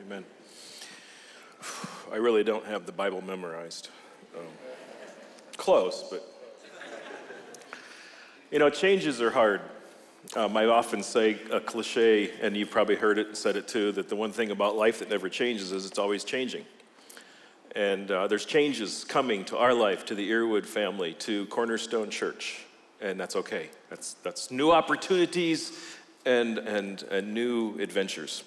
Amen. I really don't have the Bible memorized. Um, close, but. You know, changes are hard. Um, I often say a cliche, and you've probably heard it and said it too, that the one thing about life that never changes is it's always changing. And uh, there's changes coming to our life, to the Earwood family, to Cornerstone Church, and that's okay. That's, that's new opportunities and, and, and new adventures.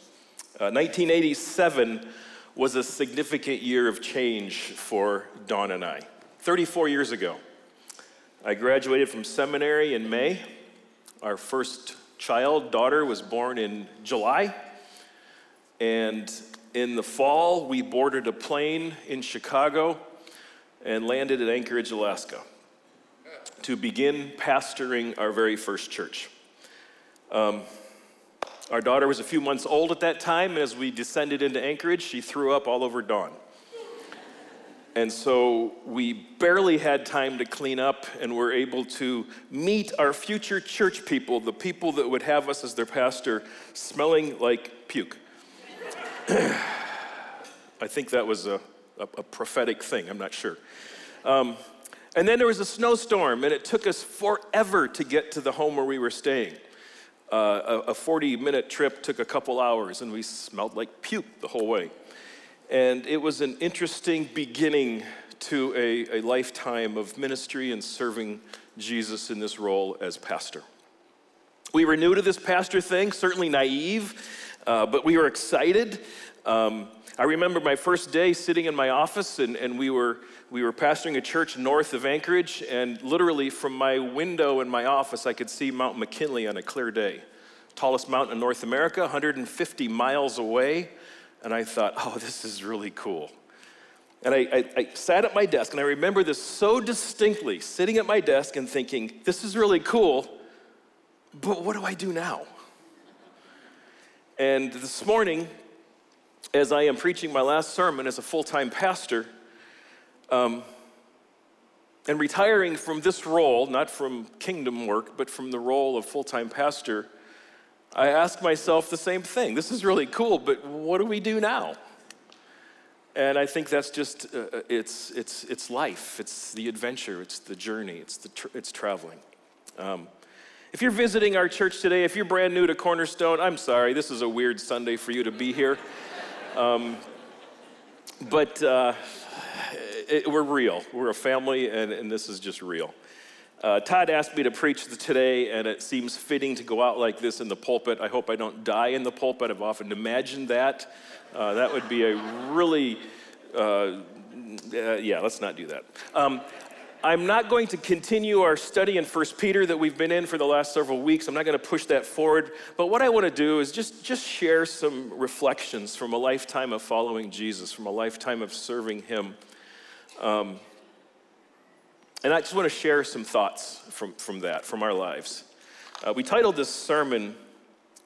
Uh, 1987 was a significant year of change for Dawn and I. 34 years ago, I graduated from seminary in May. Our first child, daughter, was born in July. And in the fall, we boarded a plane in Chicago and landed at Anchorage, Alaska to begin pastoring our very first church. Um, our daughter was a few months old at that time, and as we descended into Anchorage, she threw up all over Dawn. And so we barely had time to clean up and were able to meet our future church people, the people that would have us as their pastor, smelling like puke. I think that was a, a, a, prophetic thing, I'm not sure. Um, and then there was a snowstorm, and it took us forever to get to the home where we were staying. Uh, a 40 minute trip took a couple hours, and we smelled like puke the whole way. And it was an interesting beginning to a, a lifetime of ministry and serving Jesus in this role as pastor. We were new to this pastor thing, certainly naive, uh, but we were excited. Um, I remember my first day sitting in my office, and, and we, were, we were pastoring a church north of Anchorage, and literally from my window in my office, I could see Mount McKinley on a clear day. Tallest mountain in North America, 150 miles away. And I thought, oh, this is really cool. And I, I, I sat at my desk, and I remember this so distinctly sitting at my desk and thinking, this is really cool, but what do I do now? And this morning, as I am preaching my last sermon as a full time pastor, um, and retiring from this role, not from kingdom work, but from the role of full time pastor, I ask myself the same thing. This is really cool, but what do we do now? And I think that's just, uh, uh it's, it's, it's life, it's the adventure, it's the journey, it's, the tr- it's traveling. Um, if you're visiting our church today, if you're brand new to Cornerstone, I'm sorry, this is a weird Sunday for you to be here. Um, but uh, it, we're real. We're a family, and, and this is just real. Uh, Todd asked me to preach today, and it seems fitting to go out like this in the pulpit. I hope I don't die in the pulpit. I've often imagined that. Uh, that would be a really, uh, uh yeah, let's not do that. Um, I'm not going to continue our study in 1 Peter that we've been in for the last several weeks. I'm not going to push that forward. But what I want to do is just, just share some reflections from a lifetime of following Jesus, from a lifetime of serving Him. Um, and I just want to share some thoughts from, from that, from our lives. Uh, we titled this sermon,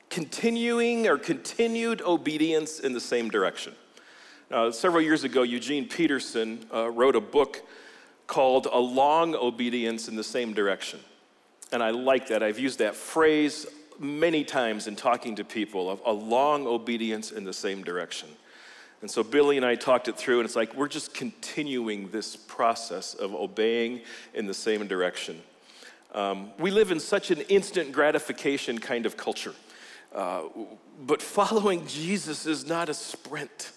Continuing or Continued Obedience in the Same Direction. Now, several years ago, Eugene Peterson uh, wrote a book called A Long Obedience in the Same Direction. And I like that. I've used that phrase many times in talking to people of a long obedience in the same direction. And so Billy and I talked it through, and it's like we're just continuing this process of obeying in the same direction. Um, we live in such an instant gratification kind of culture. Uh, but following Jesus is not a sprint.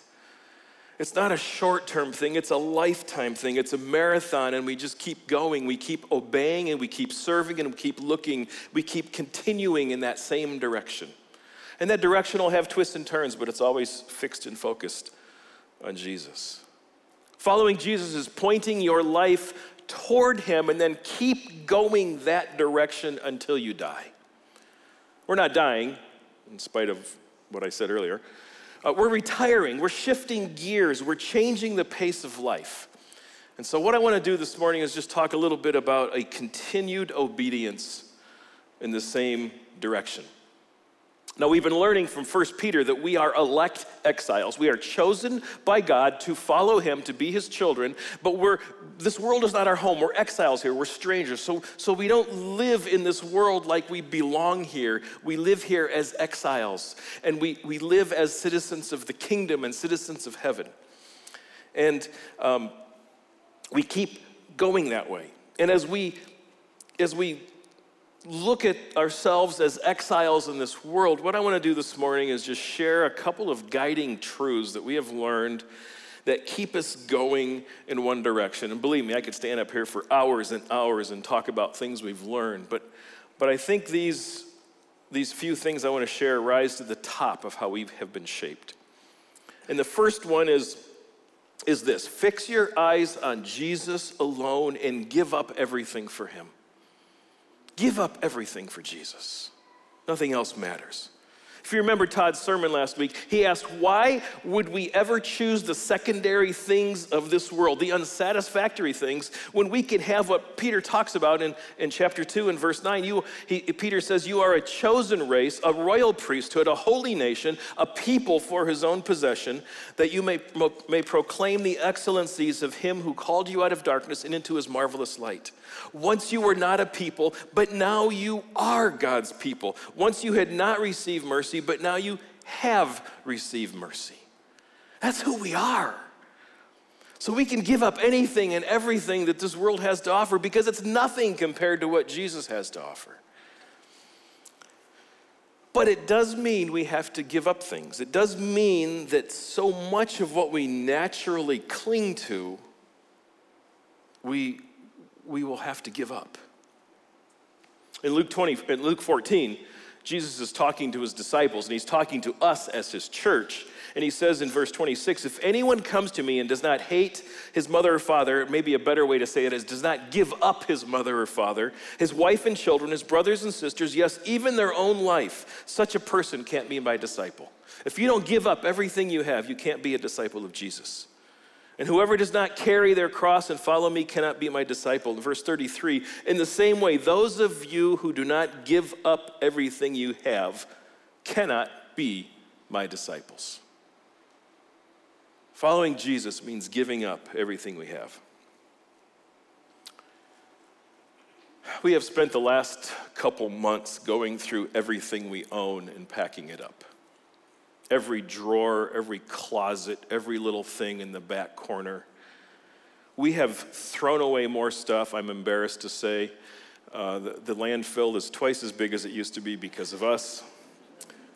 It's not a short term thing, it's a lifetime thing. It's a marathon, and we just keep going. We keep obeying, and we keep serving, and we keep looking. We keep continuing in that same direction. And that direction will have twists and turns, but it's always fixed and focused on Jesus. Following Jesus is pointing your life toward Him and then keep going that direction until you die. We're not dying, in spite of what I said earlier. Uh, we're retiring, we're shifting gears, we're changing the pace of life. And so, what I want to do this morning is just talk a little bit about a continued obedience in the same direction. Now, we've been learning from 1 Peter that we are elect exiles. We are chosen by God to follow Him, to be His children, but we're, this world is not our home. We're exiles here, we're strangers. So, so we don't live in this world like we belong here. We live here as exiles, and we, we live as citizens of the kingdom and citizens of heaven. And um, we keep going that way. And as we, as we look at ourselves as exiles in this world, what I want to do this morning is just share a couple of guiding truths that we have learned that keep us going in one direction. And believe me, I could stand up here for hours and hours and talk about things we've learned, but, but I think these, these few things I want to share rise to the top of how we have been shaped. And the first one is, is this fix your eyes on Jesus alone and give up everything for him. Give up everything for Jesus. Nothing else matters. If you remember Todd's sermon last week, he asked, Why would we ever choose the secondary things of this world, the unsatisfactory things, when we can have what Peter talks about in, in chapter 2 and verse 9? You, he, Peter says, You are a chosen race, a royal priesthood, a holy nation, a people for his own possession, that you may, may proclaim the excellencies of him who called you out of darkness and into his marvelous light. Once you were not a people, but now you are God's people. Once you had not received mercy, but now you have received mercy. That's who we are. So we can give up anything and everything that this world has to offer because it's nothing compared to what Jesus has to offer. But it does mean we have to give up things. It does mean that so much of what we naturally cling to, we we will have to give up. In Luke 20, in Luke 14, Jesus is talking to his disciples and he's talking to us as his church. And he says in verse 26 If anyone comes to me and does not hate his mother or father, maybe a better way to say it is, does not give up his mother or father, his wife and children, his brothers and sisters, yes, even their own life, such a person can't be my disciple. If you don't give up everything you have, you can't be a disciple of Jesus. And whoever does not carry their cross and follow me cannot be my disciple. Verse 33, in the same way, those of you who do not give up everything you have cannot be my disciples. Following Jesus means giving up everything we have. We have spent the last couple months going through everything we own and packing it up every drawer, every closet, every little thing in the back corner. We have thrown away more stuff, I'm embarrassed to say. Uh, the, the landfill is twice as big as it used to be because of us.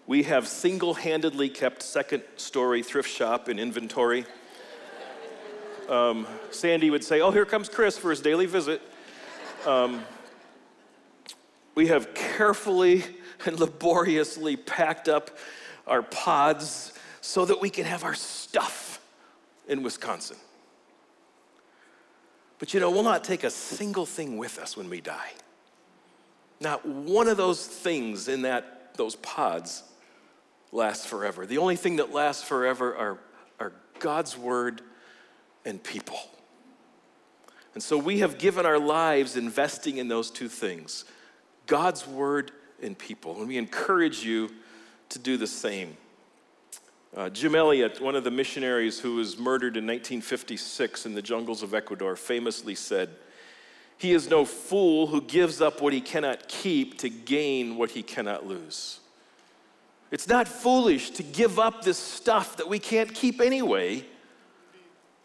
We have single handedly kept second story thrift shop in inventory. Um, Sandy would say, Oh, here comes Chris for his daily visit. Um, we have carefully and laboriously packed up our pods so that we can have our stuff in Wisconsin. But you know, we'll not take a single thing with us when we die. Not one of those things in that, those pods lasts forever. The only thing that lasts forever are, are God's word and people. And so we have given our lives investing in those two things God's word and people. And we encourage you to do the same. Uh, Jim Elliot, one of the missionaries who was murdered in 1956 in the jungles of Ecuador, famously said, He is no fool who gives up what he cannot keep to gain what he cannot lose. It's not foolish to give up this stuff that we can't keep anyway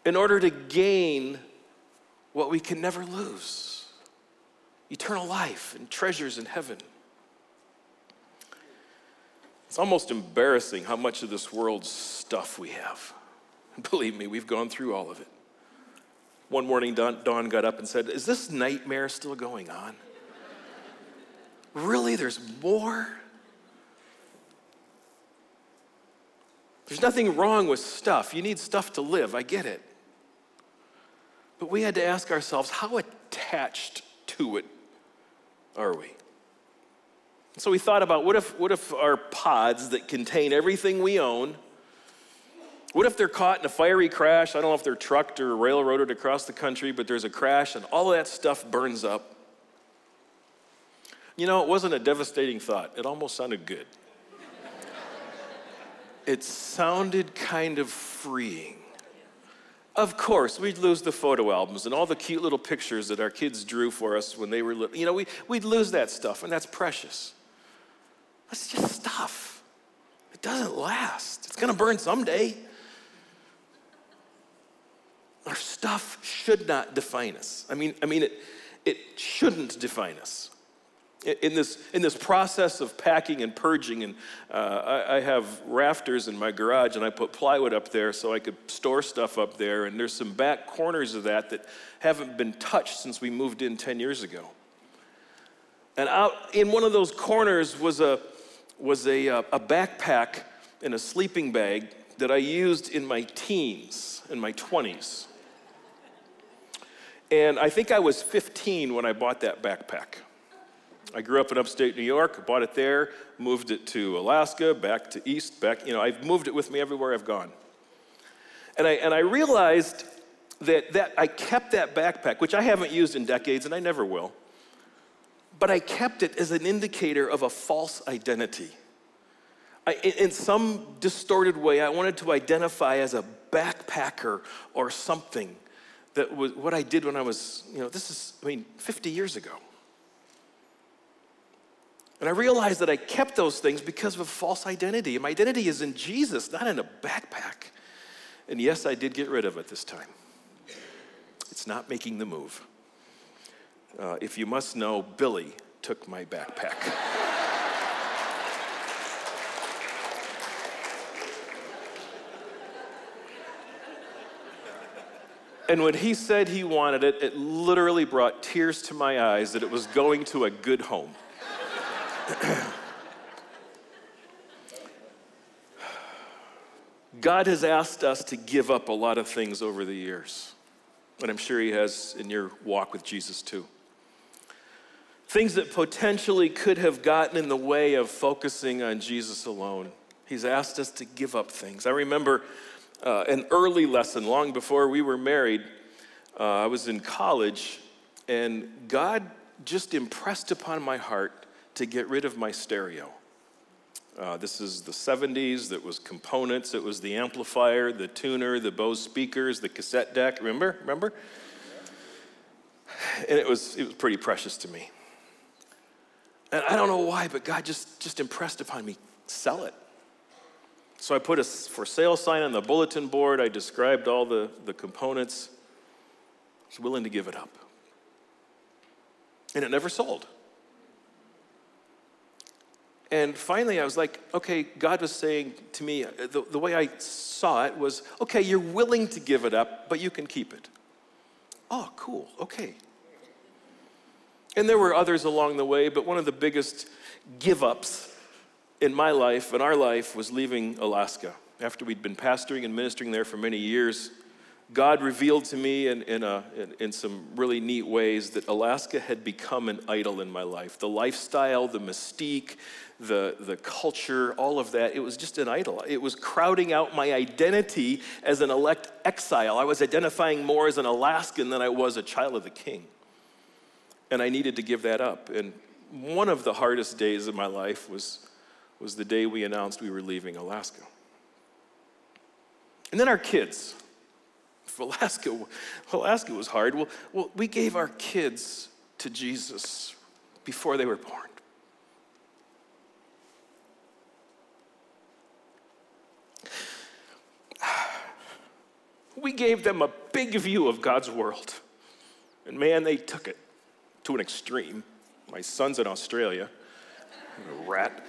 in order to gain what we can never lose eternal life and treasures in heaven. It's almost embarrassing how much of this world's stuff we have. Believe me, we've gone through all of it. One morning, Dawn got up and said, Is this nightmare still going on? really? There's more? There's nothing wrong with stuff. You need stuff to live. I get it. But we had to ask ourselves, how attached to it are we? So we thought about what if, what if our pods that contain everything we own, what if they're caught in a fiery crash? I don't know if they're trucked or railroaded across the country, but there's a crash and all of that stuff burns up. You know, it wasn't a devastating thought. It almost sounded good. it sounded kind of freeing. Of course, we'd lose the photo albums and all the cute little pictures that our kids drew for us when they were little. You know, we, we'd lose that stuff, and that's precious. That's just stuff. It doesn't last. It's going to burn someday. Our stuff should not define us. I mean, I mean it, it shouldn't define us. In this, in this process of packing and purging, and uh, I, I, have rafters in my garage, and I put plywood up there so I could store stuff up there. And there's some back corners of that that haven't been touched since we moved in 10 years ago. And out in one of those corners was a, was a, uh, a backpack and a sleeping bag that I used in my teens, in my 20s. And I think I was 15 when I bought that backpack. I grew up in upstate New York, bought it there, moved it to Alaska, back to East, back, you know, I've moved it with me everywhere I've gone. And I, and I realized that, that I kept that backpack, which I haven't used in decades and I never will, but I kept it as an indicator of a false identity. I, in some distorted way, I wanted to identify as a backpacker or something that was what I did when I was, you know, this is, I mean, 50 years ago. And I realized that I kept those things because of a false identity. My identity is in Jesus, not in a backpack. And yes, I did get rid of it this time. It's not making the move. Uh, if you must know, Billy took my backpack. And when he said he wanted it, it literally brought tears to my eyes that it was going to a good home. God has asked us to give up a lot of things over the years. And I'm sure He has in your walk with Jesus too. Things that potentially could have gotten in the way of focusing on Jesus alone. He's asked us to give up things. I remember uh, an early lesson long before we were married. Uh, I was in college, and God just impressed upon my heart to get rid of my stereo. Uh, this is the 70s, that was components, it was the amplifier, the tuner, the Bose speakers, the cassette deck. Remember? Remember? And it was, it was pretty precious to me. And I don't know why, but God just, just impressed upon me sell it. So I put a for sale sign on the bulletin board. I described all the, the components. I was willing to give it up. And it never sold. And finally, I was like, okay, God was saying to me, uh, the, the way I saw it was, okay, you're willing to give it up, but you can keep it. Oh, cool, okay. And there were others along the way, but one of the biggest give ups in my life, in our life, was leaving Alaska. After we'd been pastoring and ministering there for many years, God revealed to me in, in, a, in, in, some really neat ways that Alaska had become an idol in my life. The lifestyle, the mystique, the, the culture, all of that, it was just an idol. It was crowding out my identity as an elect exile. I was identifying more as an Alaskan than I was a child of the king. And I needed to give that up. And one of the hardest days of my life was, was the day we announced we were leaving Alaska. And then our kids. Alaska, Alaska was hard. Well, well, we gave our kids to Jesus before they were born. We gave them a big view of God's world. And man, they took it to an extreme. My son's in Australia, rat.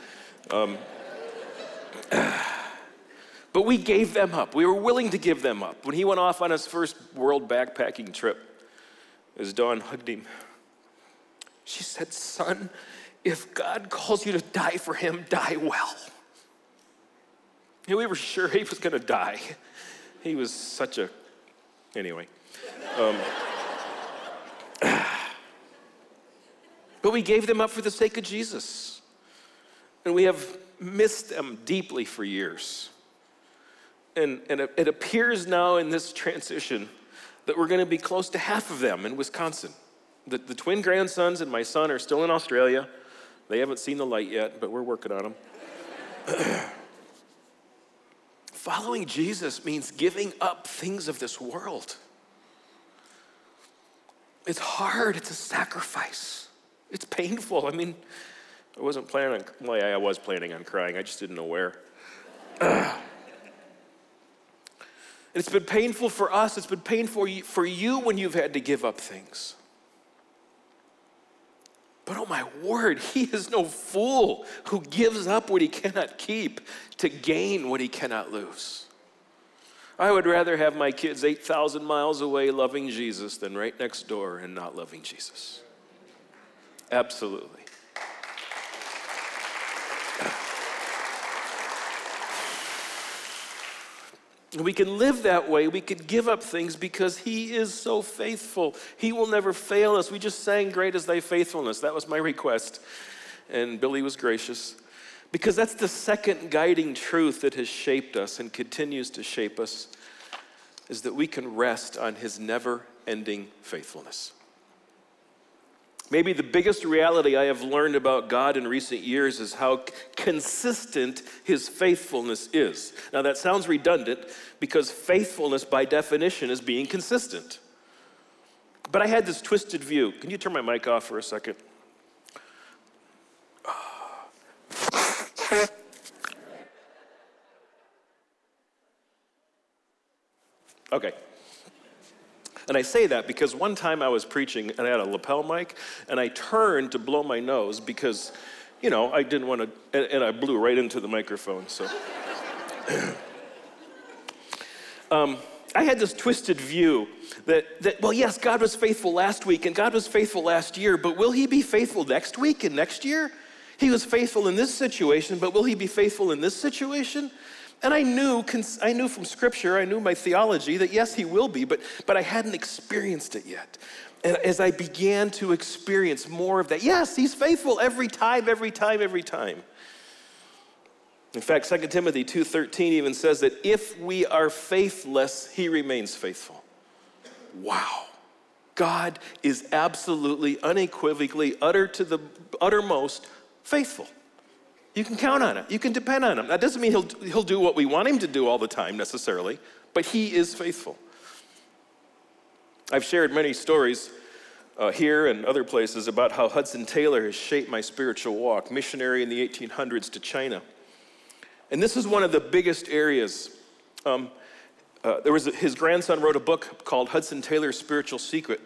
Um, But we gave them up. We were willing to give them up. When he went off on his first world backpacking trip, as Dawn hugged him, she said, Son, if God calls you to die for him, die well. And we were sure he was going to die. He was such a, anyway. Um, but we gave them up for the sake of Jesus. And we have missed them deeply for years. And, and it, appears now in this transition that we're going to be close to half of them in Wisconsin. The, the twin grandsons and my son are still in Australia. They haven't seen the light yet, but we're working on them. following Jesus means giving up things of this world. It's hard, it's a sacrifice, it's painful. I mean, I wasn't planning on, well, yeah, I was planning on crying, I just didn't know where. it's been painful for us, it's been painful for you when you've had to give up things. But oh my word, he is no fool who gives up what he cannot keep to gain what he cannot lose. I would rather have my kids 8,000 miles away loving Jesus than right next door and not loving Jesus. Absolutely. We can live that way. We could give up things because He is so faithful. He will never fail us. We just sang, Great is Thy faithfulness. That was my request. And Billy was gracious. Because that's the second guiding truth that has shaped us and continues to shape us is that we can rest on His never ending faithfulness. Maybe the biggest reality I have learned about God in recent years is how consistent his faithfulness is. Now, that sounds redundant because faithfulness, by definition, is being consistent. But I had this twisted view. Can you turn my mic off for a second? Okay. And I say that because one time I was preaching and I had a lapel mic and I turned to blow my nose because, you know, I didn't want to, and, and I blew right into the microphone. So. um, I had this twisted view that, that, well, yes, God was faithful last week and God was faithful last year, but will He be faithful next week and next year? He was faithful in this situation, but will He be faithful in this situation? And I knew, I knew from scripture, I knew my theology that yes, he will be, but, but I hadn't experienced it yet. And as I began to experience more of that, yes, he's faithful every time, every time, every time. In fact, 2 Timothy 2:13 even says that if we are faithless, he remains faithful. Wow. God is absolutely, unequivocally, utter to the uttermost faithful. You can count on it. You can depend on him. That doesn't mean he'll, he'll do what we want him to do all the time necessarily, but he is faithful. I've shared many stories uh, here and other places about how Hudson Taylor has shaped my spiritual walk, missionary in the 1800s to China. And this is one of the biggest areas. Um, uh, there was his grandson wrote a book called Hudson Taylor's Spiritual Secret,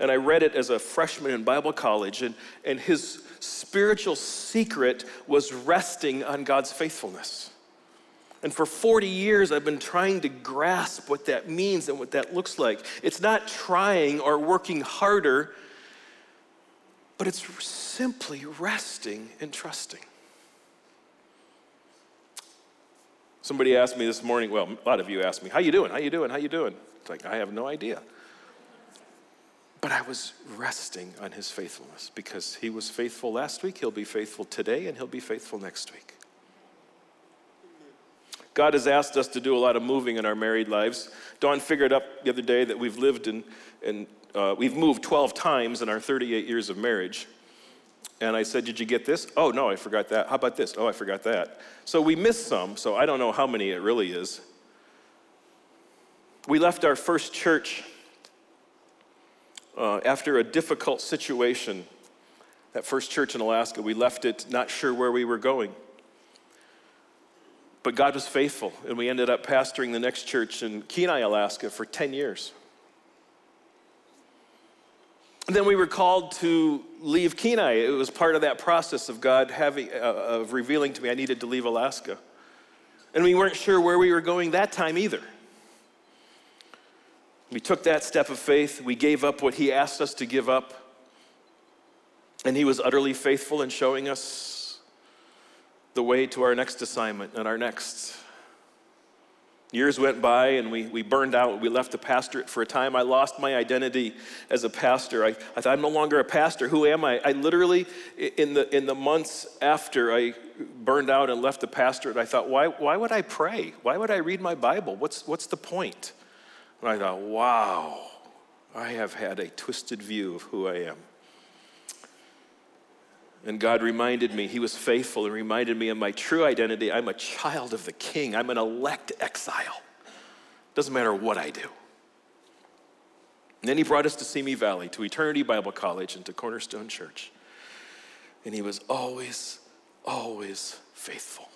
and I read it as a freshman in Bible college. And, and his spiritual secret was resting on God's faithfulness. And for 40 years, I've been trying to grasp what that means and what that looks like. It's not trying or working harder, but it's simply resting and trusting. Somebody asked me this morning, well, a lot of you asked me, how you doing? How you doing? How you doing? It's like, I have no idea. But I was resting on his faithfulness because he was faithful last week, he'll be faithful today, and he'll be faithful next week. God has asked us to do a lot of moving in our married lives. Dawn figured up the other day that we've lived in, and uh, we've moved 12 times in our 38 years of marriage. And I said, Did you get this? Oh, no, I forgot that. How about this? Oh, I forgot that. So we missed some, so I don't know how many it really is. We left our first church uh, after a difficult situation, that first church in Alaska, we left it not sure where we were going. But God was faithful, and we ended up pastoring the next church in Kenai, Alaska for 10 years. And then we were called to leave Kenai. It was part of that process of God having, uh, of revealing to me I needed to leave Alaska. And we weren't sure where we were going that time either. We took that step of faith. We gave up what He asked us to give up. And He was utterly faithful in showing us the way to our next assignment and our next. Years went by and we, we burned out. We left the pastorate for a time. I lost my identity as a pastor. I, I thought, I'm no longer a pastor. Who am I? I literally, in the, in the months after I burned out and left the pastorate, I thought, why, why would I pray? Why would I read my Bible? What's, what's the point? And I thought, wow, I have had a twisted view of who I am. And God reminded me, He was faithful and reminded me of my true identity. I'm a child of the King, I'm an elect exile. Doesn't matter what I do. And then He brought us to Simi Valley, to Eternity Bible College, and to Cornerstone Church. And He was always, always faithful.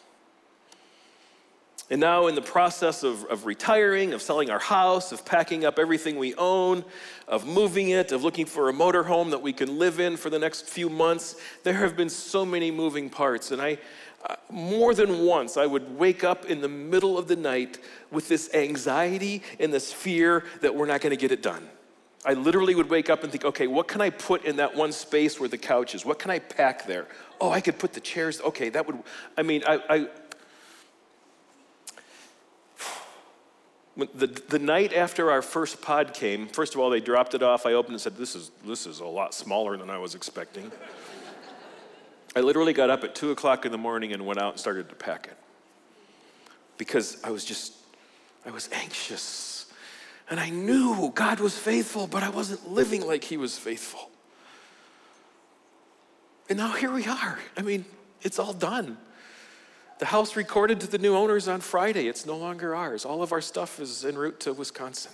And now, in the process of, of retiring, of selling our house, of packing up everything we own, of moving it, of looking for a motorhome that we can live in for the next few months, there have been so many moving parts. And I, uh, more than once, I would wake up in the middle of the night with this anxiety and this fear that we're not going to get it done. I literally would wake up and think, okay, what can I put in that one space where the couch is? What can I pack there? Oh, I could put the chairs. Okay, that would, I mean, I, I the, the night after our first pod came, first of all, they dropped it off. I opened it and said, This is, this is a lot smaller than I was expecting. I literally got up at 2 o'clock in the morning and went out and started to pack it because I was just, I was anxious. And I knew God was faithful, but I wasn't living like He was faithful. And now here we are. I mean, it's all done. The house recorded to the new owners on Friday. It's no longer ours. All of our stuff is en route to Wisconsin.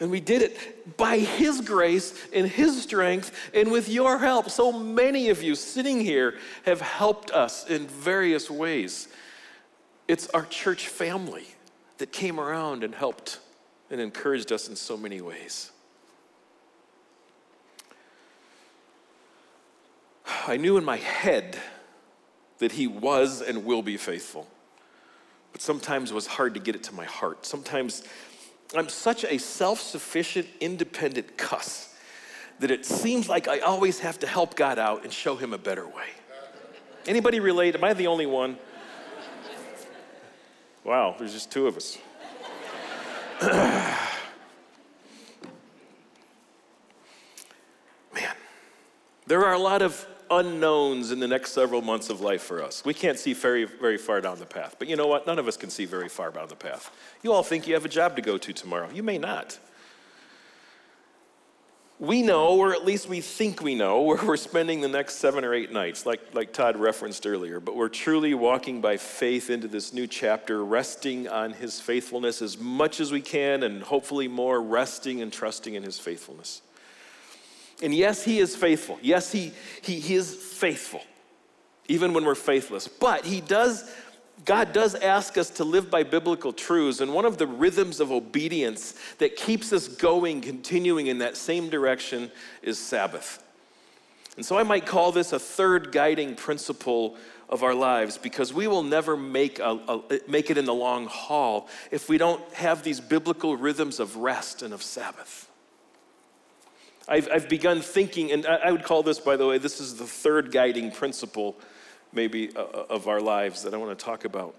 And we did it by His grace and His strength and with your help. So many of you sitting here have helped us in various ways. It's our church family that came around and helped and encouraged us in so many ways. I knew in my head that he was and will be faithful. But sometimes it was hard to get it to my heart. Sometimes I'm such a self sufficient, independent cuss that it seems like I always have to help God out and show him a better way. Anybody relate? Am I the only one? Wow, there's just two of us. Man, there are a lot of unknowns in the next several months of life for us. We can't see very, very far down the path. But you know what? None of us can see very far down the path. You all think you have a job to go to tomorrow. You may not. We know, or at least we think we know, where we're spending the next seven or eight nights, like, like Todd referenced earlier. But we're truly walking by faith into this new chapter, resting on his faithfulness as much as we can, and hopefully more resting and trusting in his faithfulness. And yes, He is faithful. Yes, He, he, he is faithful, even when we're faithless. But He does, God does ask us to live by biblical truths. And one of the rhythms of obedience that keeps us going, continuing in that same direction, is Sabbath. And so I might call this a third guiding principle of our lives because we will never make, a, a, make it in the long haul if we don't have these biblical rhythms of rest and of Sabbath. I've, I've begun thinking, and I would call this, by the way, this is the third guiding principle, maybe, uh, uh, of our lives that I want to talk about.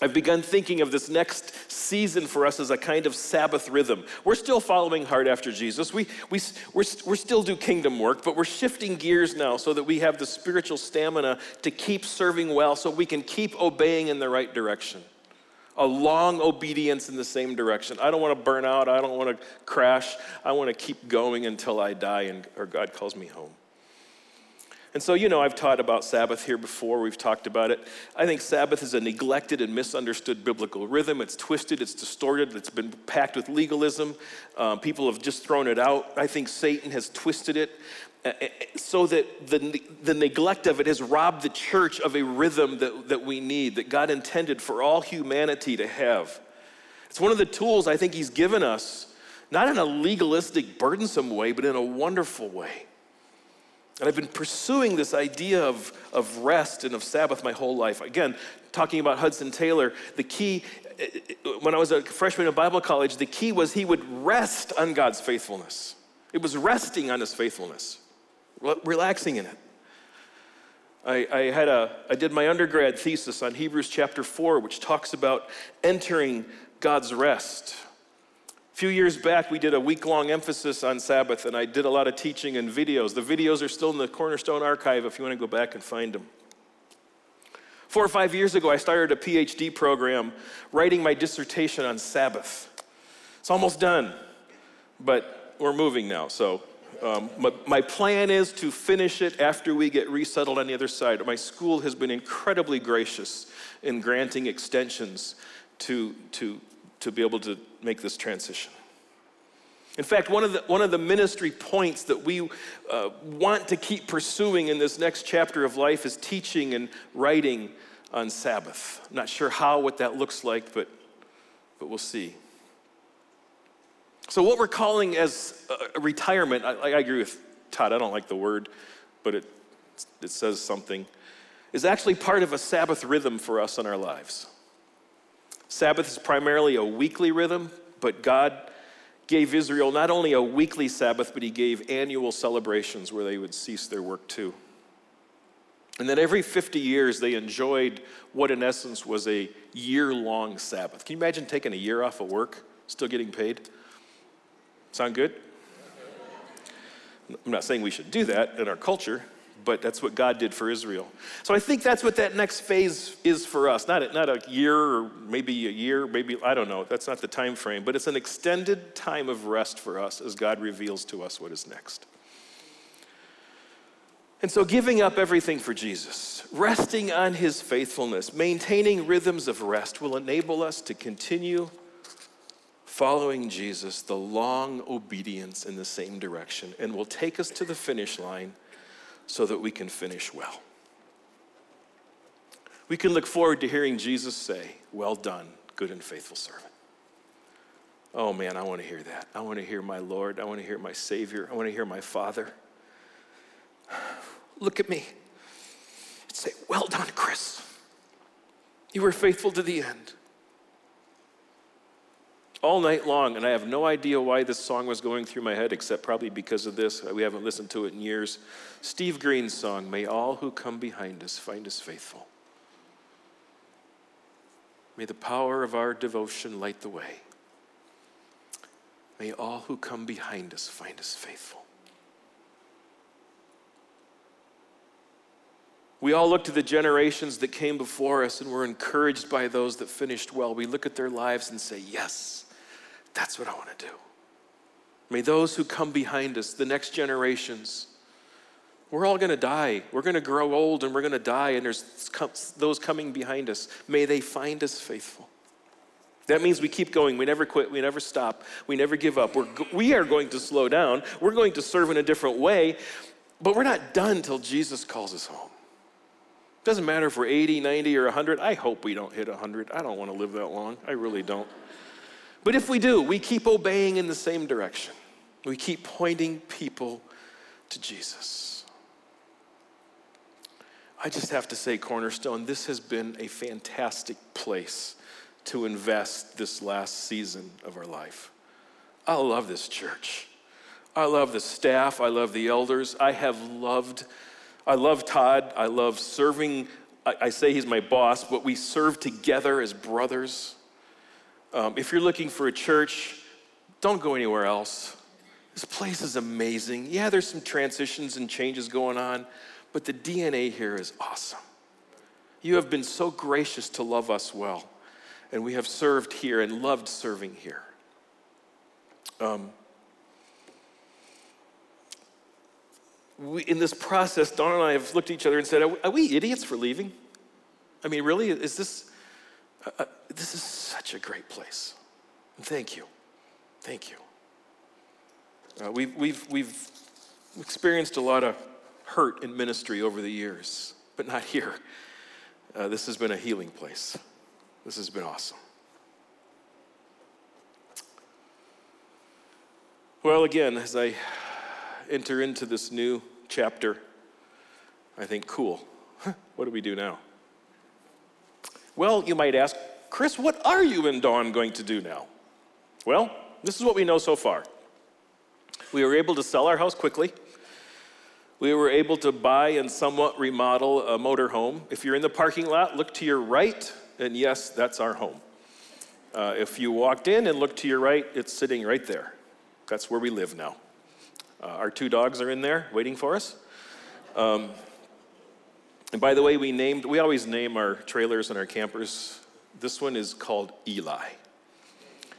I've begun thinking of this next season for us as a kind of Sabbath rhythm. We're still following hard after Jesus. We, we, we're, we're still do kingdom work, but we're shifting gears now so that we have the spiritual stamina to keep serving well so we can keep obeying in the right direction a long obedience in the same direction. I don't want to burn out. I don't want to crash. I want to keep going until I die and, or God calls me home. And so, you know, I've taught about Sabbath here before. We've talked about it. I think Sabbath is a neglected and misunderstood biblical rhythm. It's twisted, it's distorted, it's been packed with legalism. Um, people have just thrown it out. I think Satan has twisted it. Uh, uh, so that the, the neglect of it has robbed the church of a rhythm that, that we need, that God intended for all humanity to have. It's one of the tools I think He's given us, not in a legalistic, burdensome way, but in a wonderful way. And I've been pursuing this idea of, of rest and of Sabbath my whole life. Again, talking about Hudson Taylor, the key, uh, when I was a freshman in Bible college, the key was he would rest on God's faithfulness. It was resting on his faithfulness relaxing in it. I, I, had a, I did my undergrad thesis on Hebrews chapter 4, which talks about entering God's rest. A few years back, we did a week long emphasis on Sabbath, and I did a lot of teaching and videos. The videos are still in the Cornerstone archive if you want to go back and find them. Four or five years ago, I started a PhD program writing my dissertation on Sabbath. It's almost done, but we're moving now, so Um, my, my, plan is to finish it after we get resettled on the other side. My school has been incredibly gracious in granting extensions to, to, to be able to make this transition. In fact, one of the, one of the ministry points that we uh, want to keep pursuing in this next chapter of life is teaching and writing on Sabbath. I'm not sure how, what that looks like, but, but we'll see. So, what we're calling as retirement, I, I agree with Todd, I don't like the word, but it, it says something, is actually part of a Sabbath rhythm for us in our lives. Sabbath is primarily a weekly rhythm, but God gave Israel not only a weekly Sabbath, but He gave annual celebrations where they would cease their work too. And then every 50 years, they enjoyed what, in essence, was a year long Sabbath. Can you imagine taking a year off of work, still getting paid? Sound good? I'm not saying we should do that in our culture, but that's what God did for Israel. So I think that's what that next phase is for us. Not a, not a year or maybe a year, maybe, I don't know. That's not the time frame, but it's an extended time of rest for us as God reveals to us what is next. And so, giving up everything for Jesus, resting on his faithfulness, maintaining rhythms of rest will enable us to continue following Jesus, the long obedience in the same direction, and will take us to the finish line so that we can finish well. We can look forward to hearing Jesus say, Well done, good and faithful servant. Oh man, I want to hear that. I want to hear my Lord. I want to hear my Savior. I want to hear my Father. Look at me and say, Well done, Chris. You were faithful to the end all night long, and I have no idea why this song was going through my head, except probably because of this. We haven't listened to it in years. Steve Green's song, May all who come behind us find us faithful. May the power of our devotion light the way. May all who come behind us find us faithful. We all look to the generations that came before us and were encouraged by those that finished well. We look at their lives and say, Yes, that's what I want to do. May those who come behind us, the next generations, we're all going to die. We're going to grow old and we're going to die, and there's those coming behind us. May they find us faithful. That means we keep going. We never quit. We never stop. We never give up. We're, we are going to slow down. We're going to serve in a different way, but we're not done until Jesus calls us home. It Doesn't matter if we're 80, 90, or 100. I hope we don't hit 100. I don't want to live that long. I really don't. But if we do, we keep obeying in the same direction. We keep pointing people to Jesus. I just have to say, Cornerstone, this has been a fantastic place to invest this last season of our life. I love this church. I love the staff. I love the elders. I have loved, I love Todd. I love serving. I, I say he's my boss, but we serve together as brothers. Um, if you're looking for a church, don't go anywhere else. This place is amazing. Yeah, there's some transitions and changes going on, but the DNA here is awesome. You have been so gracious to love us well, and we have served here and loved serving here. Um, we, in this process, Dawn and I have looked at each other and said, are we idiots for leaving? I mean, really? Is this. Uh, uh this is such a great place. thank you. Thank you. Uh, we've, we've, we've experienced a lot of hurt in ministry over the years, but not here. Uh, this has been a healing place. This has been awesome. Well, again, as I enter into this new chapter, I think, cool. what do we do now? Well, you might ask, Chris, what are you and Dawn going to do now? Well, this is what we know so far. We were able to sell our house quickly. We were able to buy and somewhat remodel a motorhome. If you're in the parking lot, look to your right, and yes, that's our home. Uh, if you walked in and looked to your right, it's sitting right there. That's where we live now. Uh, our two dogs are in there waiting for us. Um, and by the way, we named, we always name our trailers and our campers this one is called Eli.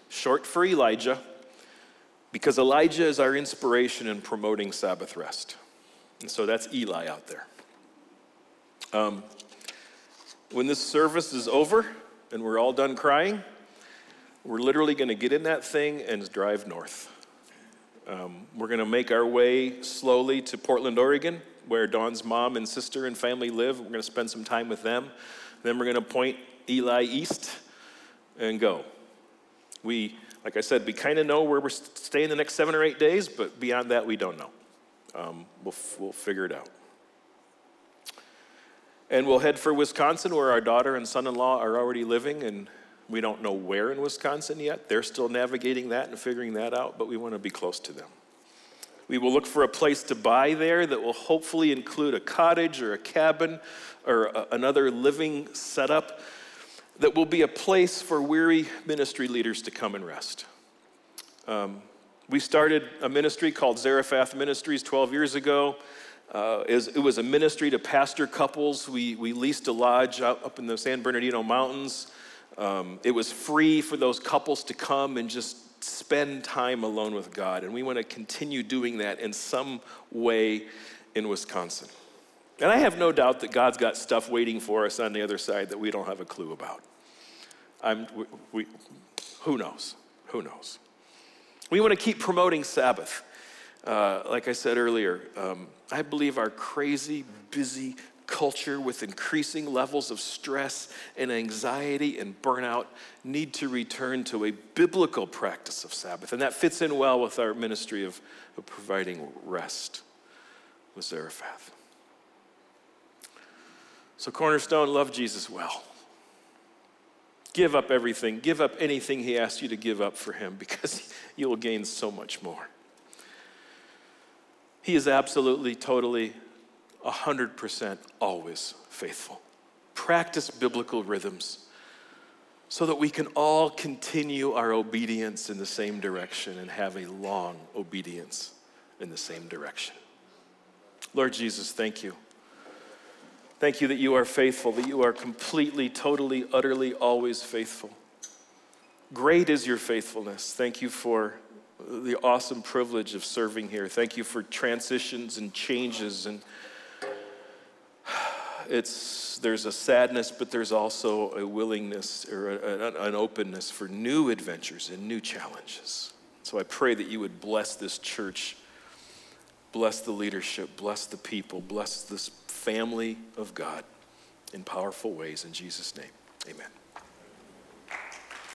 Short for Elijah. because Elijah is our inspiration in promoting Sabbath rest. And so that's Eli out there. Um, when this service is over and we're all done crying, we're literally going to get in that thing and drive north. Um, we're going to make our way slowly to Portland, Oregon, where Dawn's mom and sister and family live. We're going to spend some time with them. Then we're going to point Eli east and go. We, like I said, we kind of know where we're staying the next seven or eight days, but beyond that, we don't know. Um, we'll, we'll figure it out. And we'll head for Wisconsin, where our daughter and son in law are already living, and we don't know where in Wisconsin yet. They're still navigating that and figuring that out, but we want to be close to them. We will look for a place to buy there that will hopefully include a cottage or a cabin or a, another living setup that will be a place for weary ministry leaders to come and rest. Um, we started a ministry called Zarephath Ministries 12 years ago. Uh, it was a ministry to pastor couples. We, we leased a lodge up in the San Bernardino Mountains. Um, it was free for those couples to come and just spend time alone with God. And we want to continue doing that in some way in Wisconsin. And I have no doubt that God's got stuff waiting for us on the other side that we don't have a clue about. I'm, we, we, who knows? Who knows? We want to keep promoting Sabbath. Uh, like I said earlier, um, I believe our crazy, busy, culture with increasing levels of stress and anxiety and burnout need to return to a biblical practice of Sabbath. And that fits in well with our ministry of, of providing rest with Zarephath. So, Cornerstone, love Jesus well. Give up everything. Give up anything he asks you to give up for him because you will gain so much more. He is absolutely, totally 100% always faithful. Practice biblical rhythms so that we can all continue our obedience in the same direction and have a long obedience in the same direction. Lord Jesus, thank you. Thank you that you are faithful, that you are completely, totally, utterly, always faithful. Great is your faithfulness. Thank you for the awesome privilege of serving here. Thank you for transitions and changes and it's, there's a sadness, but there's also a willingness or a, an openness for new adventures and new challenges. So I pray that you would bless this church, bless the leadership, bless the people, bless this family of God in powerful ways. In Jesus' name, amen.